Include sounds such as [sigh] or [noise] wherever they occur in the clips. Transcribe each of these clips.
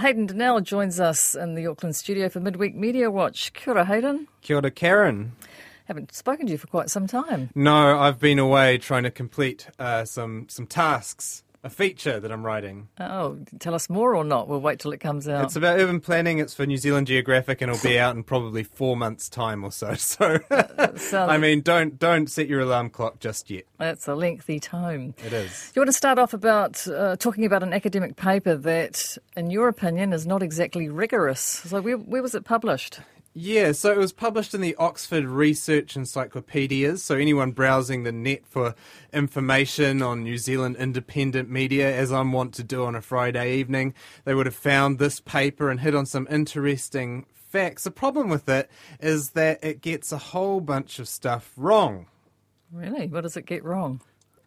Hayden Donnell joins us in the Auckland studio for Midweek Mediawatch. Kia ora, Hayden. Kia ora, Karyn. Haven't spoken to you for quite some time. No, I've been away trying to complete uh, some some tasks a feature that I'm writing. Oh, tell us more or not? We'll wait till it comes out. It's about urban planning. It's for New Zealand Geographic, and it'll be out in probably four months' time or so. [laughs] So, I mean, don't don't set your alarm clock just yet. That's a lengthy tome. It is. You want to start off about uh, talking about an academic paper that, in your opinion, is not exactly rigorous. So, where, where was it published? Yeah, so it was published in the Oxford Research Encyclopedias. So anyone browsing the net for information on New Zealand independent media, as I'm wont to do on a Friday evening, they would have found this paper and hit on some interesting facts. The problem with it is that it gets a whole bunch of stuff wrong. Really? What does it get wrong?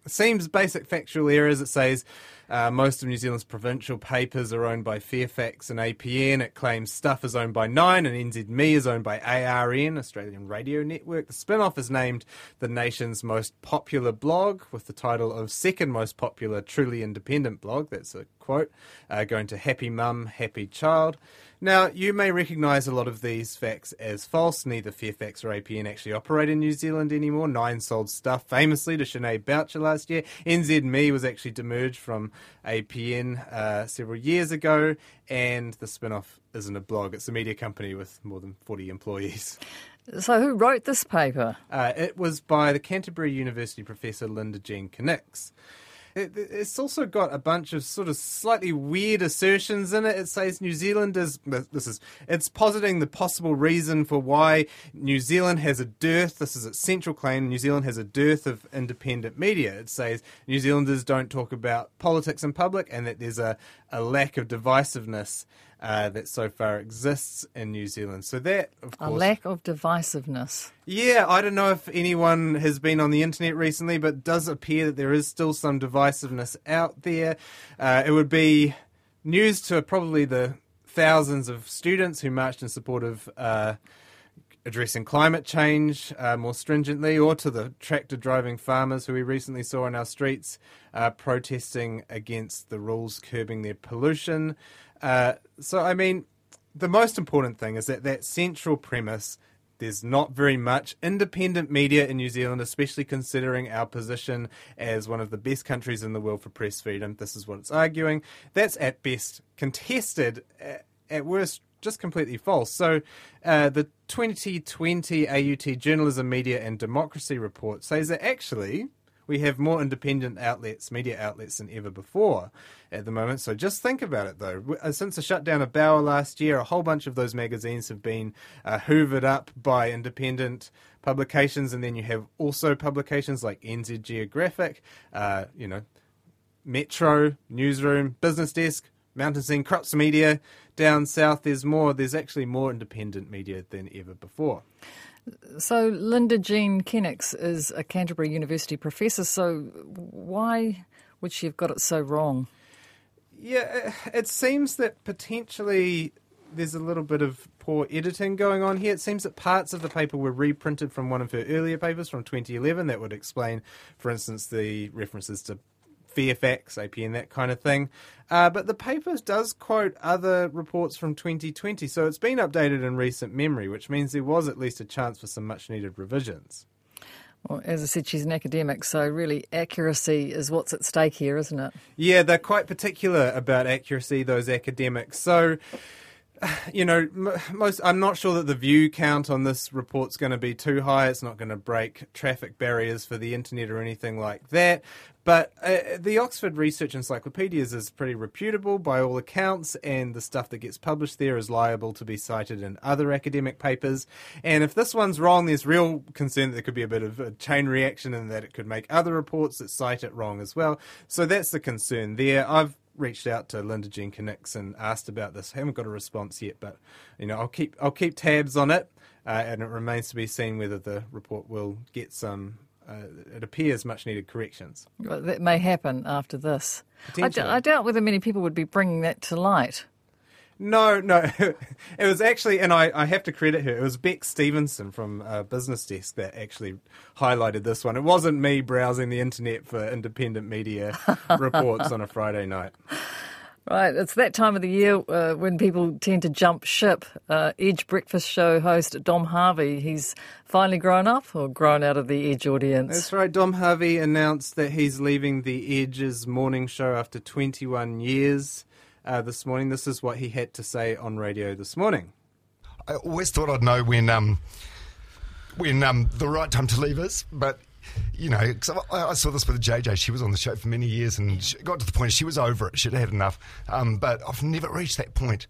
Seems basic factual errors. It says uh, most of New Zealand's provincial papers are owned by Fairfax and APN. It claims Stuff is owned by Nine and NZME is owned by ARN, Australian Radio Network. The Spinoff is named the nation's most popular blog with the title of second most popular truly independent blog. That's a quote, uh, going to Happy Mum, Happy Child. Now, you may recognise a lot of these facts as false. Neither Fairfax or APN actually operate in New Zealand anymore. Nine sold stuff famously to Sinead Boucher last year. NZME was actually demerged from APN uh, several years ago, and the Spinoff isn't a blog, it's a media company with more than 40 employees. So, who wrote this paper? Uh, it was by the Canterbury University professor Linda Jean Kenix. It, it's also got a bunch of sort of slightly weird assertions in it. It says New Zealand is this is it's positing the possible reason for why New Zealand has a dearth. This is its central claim. New Zealand has a dearth of independent media. It says New Zealanders don't talk about politics in public, and that there's a, a lack of divisiveness uh, that so far exists in New Zealand. So that, of course, a lack of divisiveness. Yeah, I don't know if anyone has been on the internet recently, but it does appear that there is still some divisiveness out there. Uh, it would be news to probably the thousands of students who marched in support of. Uh, addressing climate change uh, more stringently, or to the tractor driving farmers who we recently saw in our streets uh, protesting against the rules curbing their pollution. Uh, so, I mean, the most important thing is that that central premise there's not very much independent media in New Zealand, especially considering our position as one of the best countries in the world for press freedom. This is what it's arguing. That's at best contested, at worst just completely false. So, uh, the 2020 AUT Journalism, Media and Democracy report says that actually we have more independent outlets, media outlets than ever before at the moment. So just think about it though. Uh, since the shutdown of Bauer last year, a whole bunch of those magazines have been uh, hoovered up by independent publications, and then you have also publications like NZ Geographic, uh, you know, Metro, Newsroom, Business Desk, Mountain Scene, Crops Media. Down south, there's more. There's actually more independent media than ever before. So, Linda Jean Kenix is a Canterbury University professor. So, why would she have got it so wrong? Yeah, it seems that potentially there's a little bit of poor editing going on here. It seems that parts of the paper were reprinted from one of her earlier papers from 2011 that would explain, for instance, the references to Fairfax, APN, that kind of thing. Uh, but the paper does quote other reports from 2020, so it's been updated in recent memory, which means there was at least a chance for some much needed revisions. Well, as I said, she's an academic, so really accuracy is what's at stake here, isn't it? Yeah, they're quite particular about accuracy, those academics. So [sighs] you know, most I'm not sure that the view count on this report's going to be too high. It's not going to break traffic barriers for the internet or anything like that. But uh, the Oxford Research Encyclopedias is pretty reputable by all accounts, and the stuff that gets published there is liable to be cited in other academic papers. And if this one's wrong, there's real concern that there could be a bit of a chain reaction and that it could make other reports that cite it wrong as well. So that's the concern there. I've reached out to Linda Jean Kenix and asked about this. I haven't got a response yet, but you know, I'll keep I'll keep tabs on it, uh, and it remains to be seen whether the report will get some. Uh, it appears much needed corrections. Well, that may happen after this. I, d- I doubt whether many people would be bringing that to light. No, no. [laughs] it was actually, and I, I have to credit her, it was Beck Stevenson from uh, Business Desk that actually highlighted this one. It wasn't me browsing the internet for independent media [laughs] reports on a Friday night. Right, it's that time of the year uh, when people tend to jump ship. Uh, Edge breakfast show host Dom Harvey, he's finally grown up or grown out of the Edge audience. That's right. Dom Harvey announced that he's leaving the Edge's morning show after 21 years uh, this morning. This is what he had to say on radio this morning. I always thought I'd know when um, when um, the right time to leave is, but you know, I, I, saw this with JJ. She was on the show for many years and she got to the point she was over it. She'd had enough. Um, but I've never reached that point.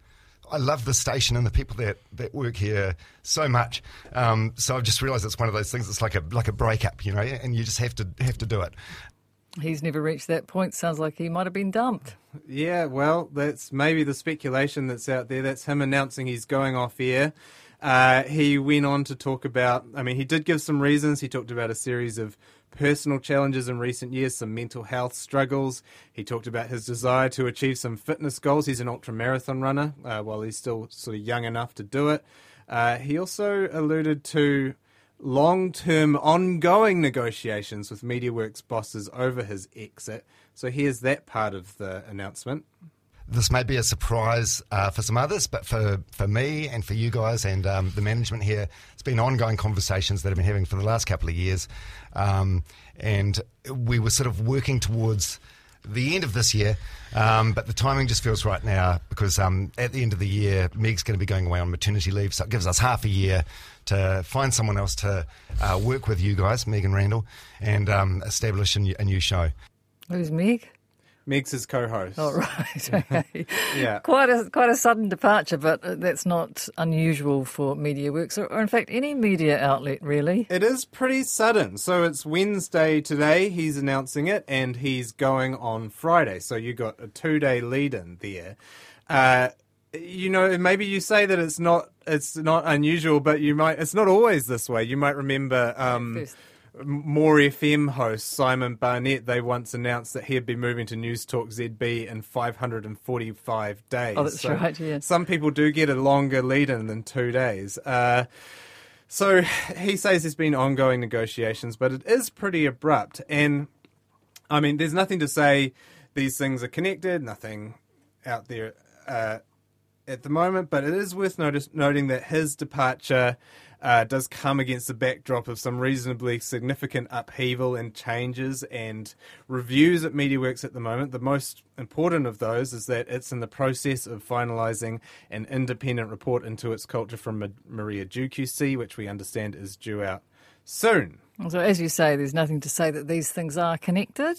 I love the station and the people that, that work here so much. Um, so I've just realised it's one of those things. It's like a like a breakup, you know, and you just have to have to do it. He's never reached that point. Sounds like he might have been dumped. Yeah, well, that's maybe the speculation that's out there. That's him announcing he's going off air. Uh, he went on to talk about, I mean, he did give some reasons. He talked about a series of personal challenges in recent years, some mental health struggles. He talked about his desire to achieve some fitness goals. He's an ultra marathon runner uh, while he's still sort of young enough to do it. Uh, he also alluded to long term ongoing negotiations with MediaWorks bosses over his exit. So here's that part of the announcement this may be a surprise uh, for some others, but for, for me and for you guys and um, the management here, it's been ongoing conversations that I've been having for the last couple of years. Um, and we were sort of working towards the end of this year, um, but the timing just feels right now because um, at the end of the year, Meg's going to be going away on maternity leave, so it gives us half a year to find someone else to uh, work with you guys, Meg and Randell, and um, establish a new, a new show. Who's Meg? Meg's his co-host. Oh right, [laughs] okay. yeah. Quite a quite a sudden departure, but that's not unusual for MediaWorks, or, or in fact any media outlet, really. It is pretty sudden. So it's Wednesday today. He's announcing it, and he's going on Friday. So you got a two-day lead-in there. Uh, you know, maybe you say that it's not it's not unusual, but you might it's not always this way. You might remember. Um, More FM host Simon Barnett, they once announced that he had been moving to Newstalk ZB in 545 days. Oh, that's so right, yeah. Some people do get a longer lead in than two days. Uh, so he says there's been ongoing negotiations, but it is pretty abrupt. And I mean, there's nothing to say these things are connected, nothing out there uh, at the moment, but it is worth notice, noting that his departure uh, does come against the backdrop of some reasonably significant upheaval and changes and reviews at MediaWorks at the moment. The most important of those is that it's in the process of finalising an independent report into its culture from Maria QC, which we understand is due out soon. So, as you say, there's nothing to say that these things are connected.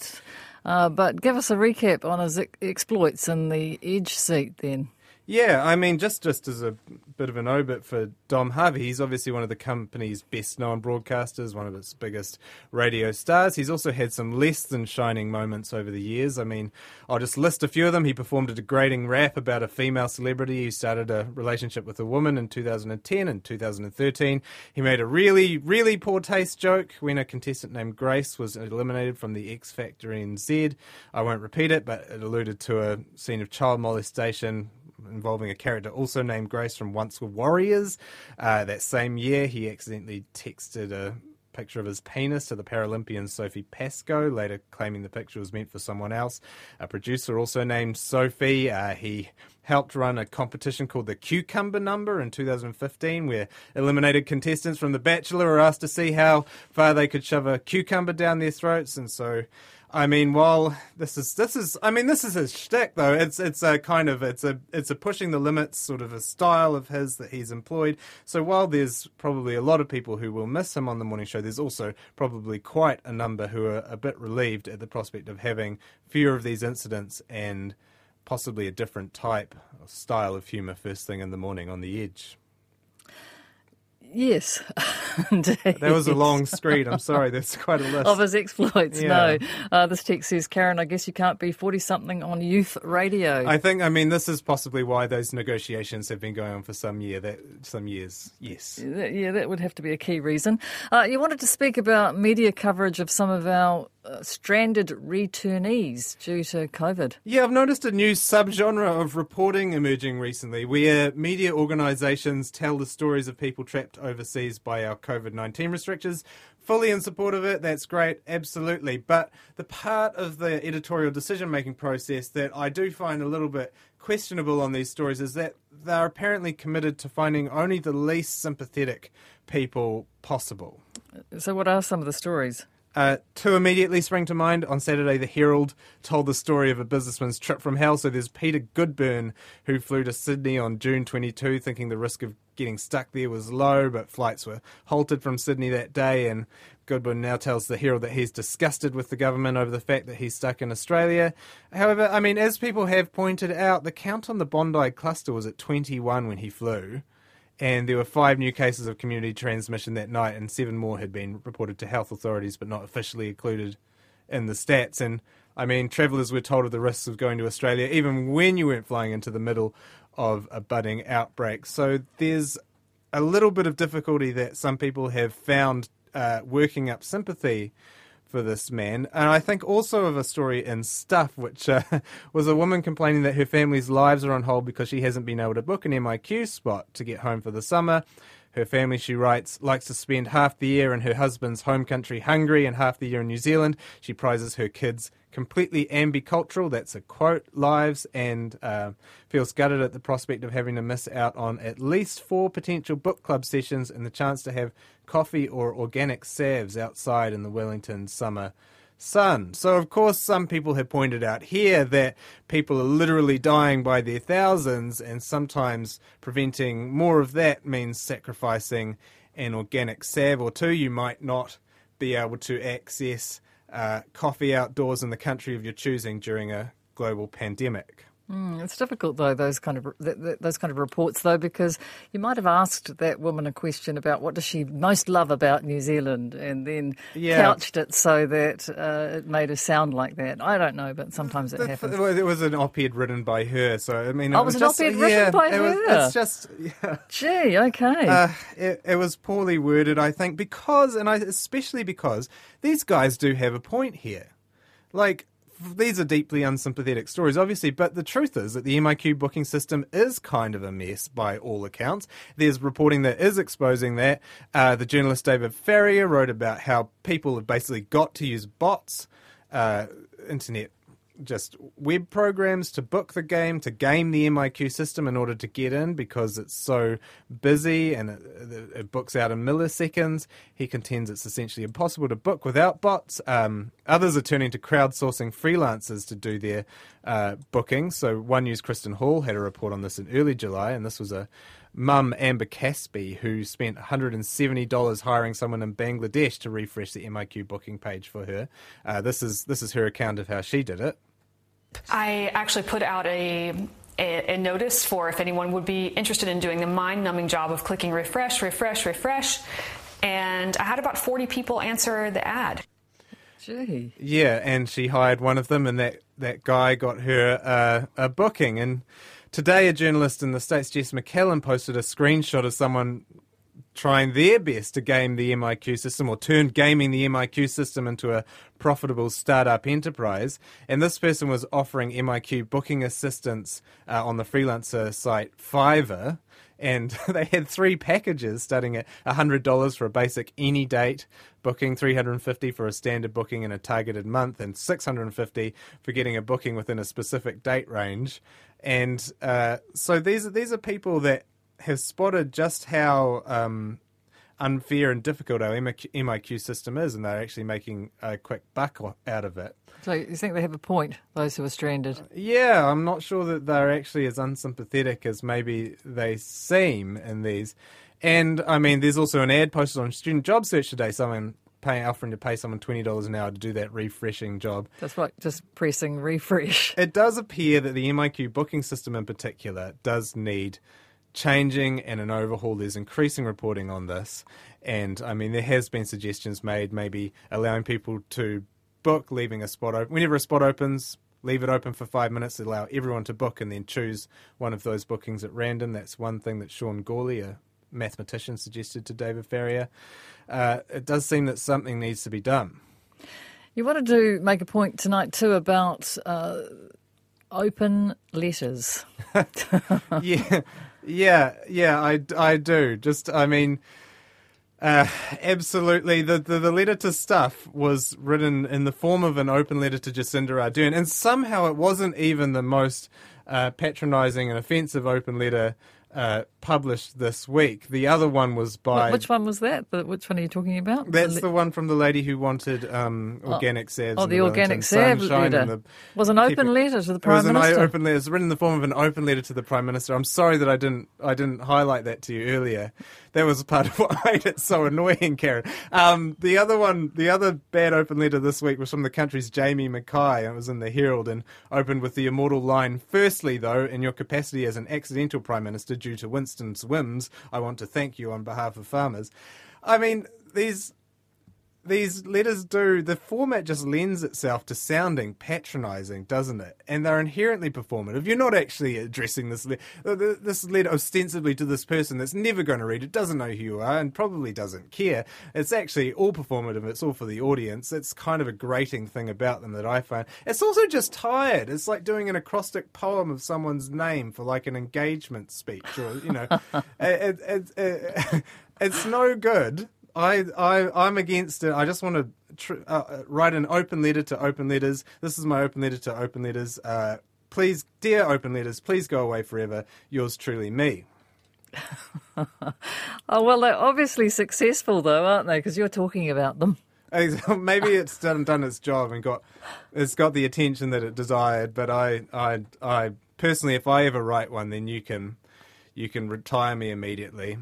Uh, but give us a recap on his exploits in the edge seat then. Yeah, I mean, just just as a bit of an obit for Dom Harvey, he's obviously one of the company's best known broadcasters, one of its biggest radio stars. He's also had some less than shining moments over the years. I mean, I'll just list a few of them. He performed a degrading rap about a female celebrity who started a relationship with a woman in 2010 and 2013. He made a really, really poor taste joke when a contestant named Grace was eliminated from the X Factor NZ. I won't repeat it, but it alluded to a scene of child molestation involving a character also named Grace from Once Were Warriors. Uh, that same year, he accidentally texted a picture of his penis to the Paralympian Sophie Pascoe, later claiming the picture was meant for someone else. A producer also named Sophie. Uh, he helped run a competition called the Cucumber Number in 2015, where eliminated contestants from The Bachelor were asked to see how far they could shove a cucumber down their throats, and so I mean, while this is this is I mean this is his shtick though. It's it's a kind of it's a it's a pushing the limits sort of a style of his that he's employed. So while there's probably a lot of people who will miss him on the morning show, there's also probably quite a number who are a bit relieved at the prospect of having fewer of these incidents and possibly a different type of style of humour first thing in the morning on the edge. Yes, [laughs] indeed. That was a long screed. I'm sorry, [laughs] that's quite a list. Of his exploits, yeah. no. Uh, this text says, Karyn, I guess you can't be 40 something on youth radio. I think, I mean, this is possibly why those negotiations have been going on for some year, that some years, yes. Yeah, that would have to be a key reason. Uh, you wanted to speak about media coverage of some of our uh, stranded returnees due to COVID. Yeah, I've noticed a new subgenre of reporting emerging recently where media organisations tell the stories of people trapped overseas by our COVID 19 restrictions. Fully in support of it, that's great, absolutely. But the part of the editorial decision making process that I do find a little bit questionable on these stories is that they're apparently committed to finding only the least sympathetic people possible. So, what are some of the stories? Uh, two immediately spring to mind. On Saturday, the Herald told the story of a businessman's trip from hell. So there's Peter Goodburn, who flew to Sydney on June 22, thinking the risk of getting stuck there was low, but flights were halted from Sydney that day. And Goodburn now tells the Herald that he's disgusted with the government over the fact that he's stuck in Australia. However, I mean, as people have pointed out, the count on the Bondi cluster was at 21 when he flew and there were five new cases of community transmission that night, and seven more had been reported to health authorities but not officially included in the stats. And I mean, travellers were told of the risks of going to Australia even when you weren't flying into the middle of a budding outbreak. So there's a little bit of difficulty that some people have found uh, working up sympathy for this man. And I think also of a story in Stuff, which uh, [laughs] was a woman complaining that her family's lives are on hold because she hasn't been able to book an MIQ spot to get home for the summer. Her family, she writes, likes to spend half the year in her husband's home country, Hungary, and half the year in New Zealand. She prizes her kids completely ambicultural. That's a quote, lives, and uh, feels gutted at the prospect of having to miss out on at least four potential book club sessions and the chance to have coffee or organic salves outside in the Wellington summer sun. So, of course, some people have pointed out here that people are literally dying by their thousands, and sometimes preventing more of that means sacrificing an organic salve or two. You might not be able to access uh, coffee outdoors in the country of your choosing during a global pandemic. Mm, it's difficult though those kind of those kind of reports though because you might have asked that woman a question about what does she most love about New Zealand and then yeah. couched it so that uh, it made her sound like that. I don't know, but sometimes it happens. It was an op-ed written by her, so I mean, it oh, was, was an op-ed written yeah, by her. Was, it's just [laughs] yeah. Gee, okay. Uh, it, it was poorly worded, I think, because and I especially because these guys do have a point here. Like these are deeply unsympathetic stories, obviously, but the truth is that the MIQ booking system is kind of a mess by all accounts. There's reporting that is exposing that. Uh, the journalist David Farrier wrote about how people have basically got to use bots, uh, internet just web programs to book the game, to game the MIQ system in order to get in because it's so busy and it, it books out in milliseconds. He contends it's essentially impossible to book without bots. Um, others are turning to crowdsourcing freelancers to do their uh, booking. So, One News Kristen Hall had a report on this in early July, and this was a mum Amber Caspi, who spent $170 hiring someone in Bangladesh to refresh the MIQ booking page for her. Uh, this is this is her account of how she did it. I actually put out a, a, a notice for if anyone would be interested in doing the mind-numbing job of clicking refresh, refresh, refresh, and I had about 40 people answer the ad. Gee. Yeah, and she hired one of them, and that, that guy got her uh, a booking. And today, a journalist in the States, Jess McCallum, posted a screenshot of someone trying their best to game the MIQ system or turn gaming the MIQ system into a profitable startup enterprise. And this person was offering MIQ booking assistance uh, on the freelancer site Fiverr. And [laughs] they had three packages starting at $100 for a basic any date booking, 350 for a standard booking in a targeted month, and 650 for getting a booking within a specific date range. And uh, so these are, these are people that has spotted just how um, unfair and difficult our MIQ system is, and they're actually making a quick buck out of it. So you think they have a point, those who are stranded? Yeah, I'm not sure that they're actually as unsympathetic as maybe they seem in these. And I mean, there's also an ad posted on Student Job Search today. Someone paying offering to pay someone twenty dollars an hour to do that refreshing job. That's right, just pressing refresh. It does appear that the MIQ booking system in particular does need changing and an overhaul. There's increasing reporting on this. And I mean, there has been suggestions made, maybe allowing people to book, leaving a spot open. Whenever a spot opens, leave it open for five minutes, allow everyone to book, and then choose one of those bookings at random. That's one thing that Sean Gawley, a mathematician, suggested to David Farrier. Uh, it does seem that something needs to be done. You wanted to make a point tonight too about uh, open letters. [laughs] yeah, yeah, yeah. I, I do. Just, I mean, uh, absolutely. The, the, the letter to Stuff was written in the form of an open letter to Jacinda Ardern, and somehow it wasn't even the most uh, patronising and offensive open letter uh, published this week. The other one was by. Which one was that? Which one are you talking about? That's the, the one from the lady who wanted um, oh, organic salves. Oh, the, the organic salve letter. The, was an open letter to the prime it was minister. An open letter. It's written in the form of an open letter to the prime minister. I'm sorry that I didn't. I didn't highlight that to you earlier. That was part of what made it so annoying, Karyn. Um, the other one, the other bad open letter this week was from the country's Jamie Mackay. It was in the Herald and opened with the immortal line: "Firstly, though, in your capacity as an accidental prime minister due to Winston's whims, I want to thank you on behalf of farmers." I mean, these these letters do the format just lends itself to sounding patronizing doesn't it? And they're inherently performative. You're not actually addressing this le- uh, this letter ostensibly to this person that's never going to read it doesn't know who you are and probably doesn't care it's actually all performative it's all for the audience it's kind of a grating thing about them that i find. It's also just tired it's like doing an acrostic poem of someone's name for like an engagement speech or you know [laughs] it, it, it, [laughs] it's no good I, I, I'm against it. I just want to tr- uh, write an open letter to open letters. This is my open letter to open letters. Uh, please, dear open letters, please go away forever. Yours truly, me. [laughs] oh, well, they're obviously successful, though, aren't they? Because you're talking about them. [laughs] Maybe it's done, done its job and got it's got the attention that it desired. But I, I, I personally, if I ever write one, then you can you can retire me immediately.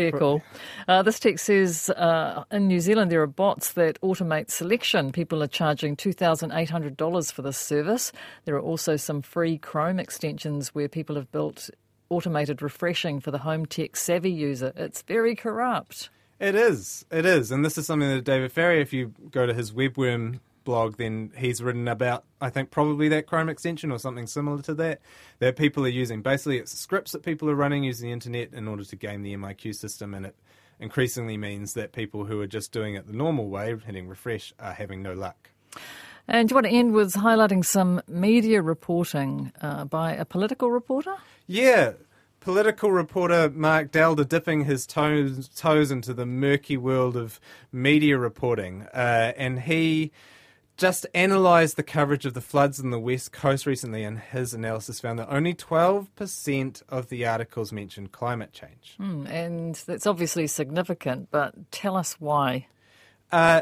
Fair call. Uh, this text says uh, in New Zealand there are bots that automate selection. People are charging $2,800 for this service. There are also some free Chrome extensions where people have built automated refreshing for the home tech savvy user. It's very corrupt. It is. It is. And this is something that David Farrier, if you go to his webworm blog, then he's written about, I think, probably that Chrome extension or something similar to that, that people are using. Basically, it's scripts that people are running using the internet in order to game the MIQ system, and it increasingly means that people who are just doing it the normal way, hitting refresh, are having no luck. And do you want to end with highlighting some media reporting uh, by a political reporter? Yeah. Political reporter Marc Daalder dipping his toes, toes into the murky world of media reporting. Uh, and he just analysed the coverage of the floods in the west coast recently, and his analysis found that only 12% of the articles mentioned climate change. Mm, and that's obviously significant, but tell us why. Uh,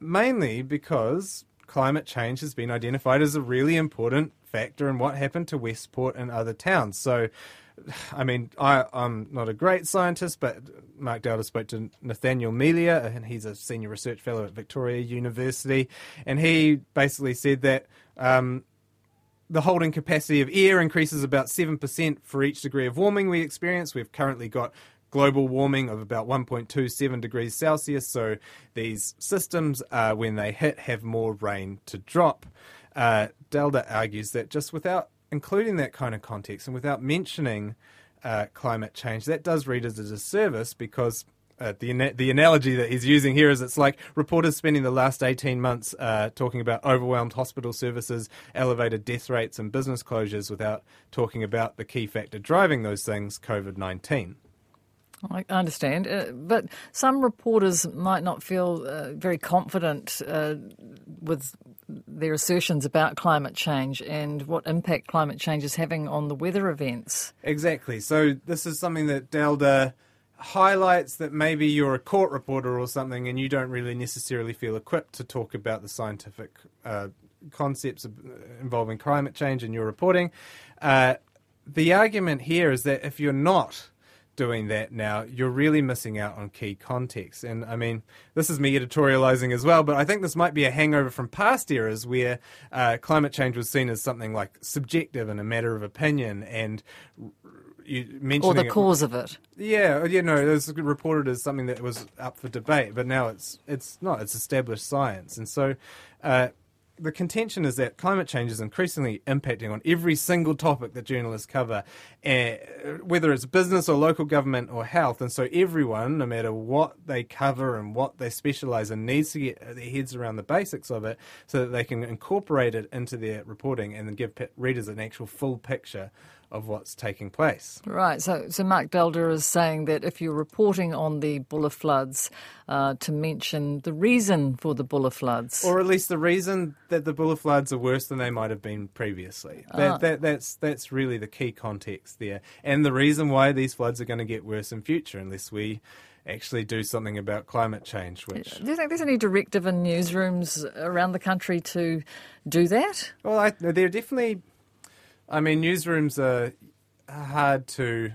mainly because climate change has been identified as a really important factor in what happened to Westport and other towns. So I mean, I, am not a great scientist, but Marc Daalder spoke to Nathaniel Melia, and he's a senior research fellow at Victoria University, and he basically said that um, the holding capacity of air increases about 7% for each degree of warming we experience. We've currently got global warming of about 1.27 degrees Celsius, so these systems, uh, when they hit, have more rain to drop. Uh, Daalder argues that just without including that kind of context and without mentioning uh, climate change, that does read as a disservice because uh, the the analogy that he's using here is it's like reporters spending the last 18 months uh, talking about overwhelmed hospital services, elevated death rates, and business closures without talking about the key factor driving those things, COVID 19. I understand, uh, but some reporters might not feel uh, very confident uh, with their assertions about climate change and what impact climate change is having on the weather events. Exactly. So this is something that Daalder highlights that maybe you're a court reporter or something and you don't really necessarily feel equipped to talk about the scientific uh, concepts uh, involving climate change in your reporting. Uh, the argument here is that if you're not doing that now, you're really missing out on key context. And I mean, this is me editorializing as well, but I think this might be a hangover from past eras where uh, climate change was seen as something like subjective and a matter of opinion and you or the cause of it. Yeah, you know, it was reported as something that was up for debate, but now it's it's not. It's established science, and so uh, the contention is that climate change is increasingly impacting on every single topic that journalists cover, uh, whether it's business or local government or health. And so everyone, no matter what they cover and what they specialise in, needs to get their heads around the basics of it so that they can incorporate it into their reporting and then give readers an actual full picture of what's taking place. Right. So, so Marc Daalder is saying that if you're reporting on the Buller floods, uh, to mention the reason for the Buller floods, or at least the reason that the Buller floods are worse than they might have been previously. That, ah. that, that's that's really the key context there, and the reason why these floods are going to get worse in future unless we actually do something about climate change. Which do you think there's any directive in newsrooms around the country to do that? Well, I, there are definitely I mean, newsrooms are hard to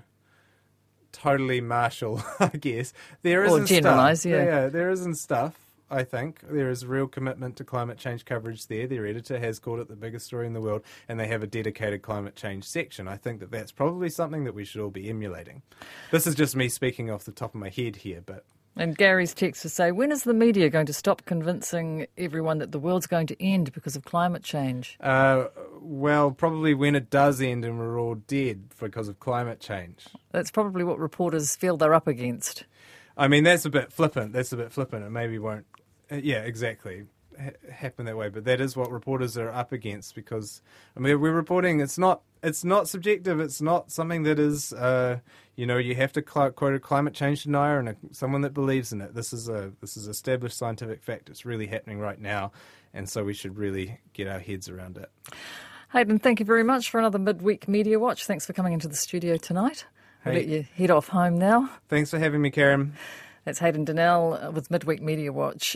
totally marshal, [laughs] I guess. There isn't or generalise, stuff. yeah. yeah. There isn't stuff. I think there is real commitment to climate change coverage there. Their editor has called it the biggest story in the world, and they have a dedicated climate change section. I think that that's probably something that we should all be emulating. This is just me speaking off the top of my head here, but and Gary's text to say, when is the media going to stop convincing everyone that the world's going to end because of climate change? Uh, well, probably when it does end and we're all dead because of climate change. That's probably what reporters feel they're up against. I mean, that's a bit flippant. That's a bit flippant. It maybe won't. Uh, yeah, exactly happen that way. But that is what reporters are up against because I mean we're reporting. It's not it's not subjective. It's not something that is uh, you know you have to cl- quote a climate change denier and a, someone that believes in it. This is a this is established scientific fact. It's really happening right now, and so we should really get our heads around it. Hayden, thank you very much for another midweek media watch. Thanks for coming into the studio tonight. I'll let you head off home now. Thanks for having me, Karyn. That's Hayden Donnell with Midweek Mediawatch.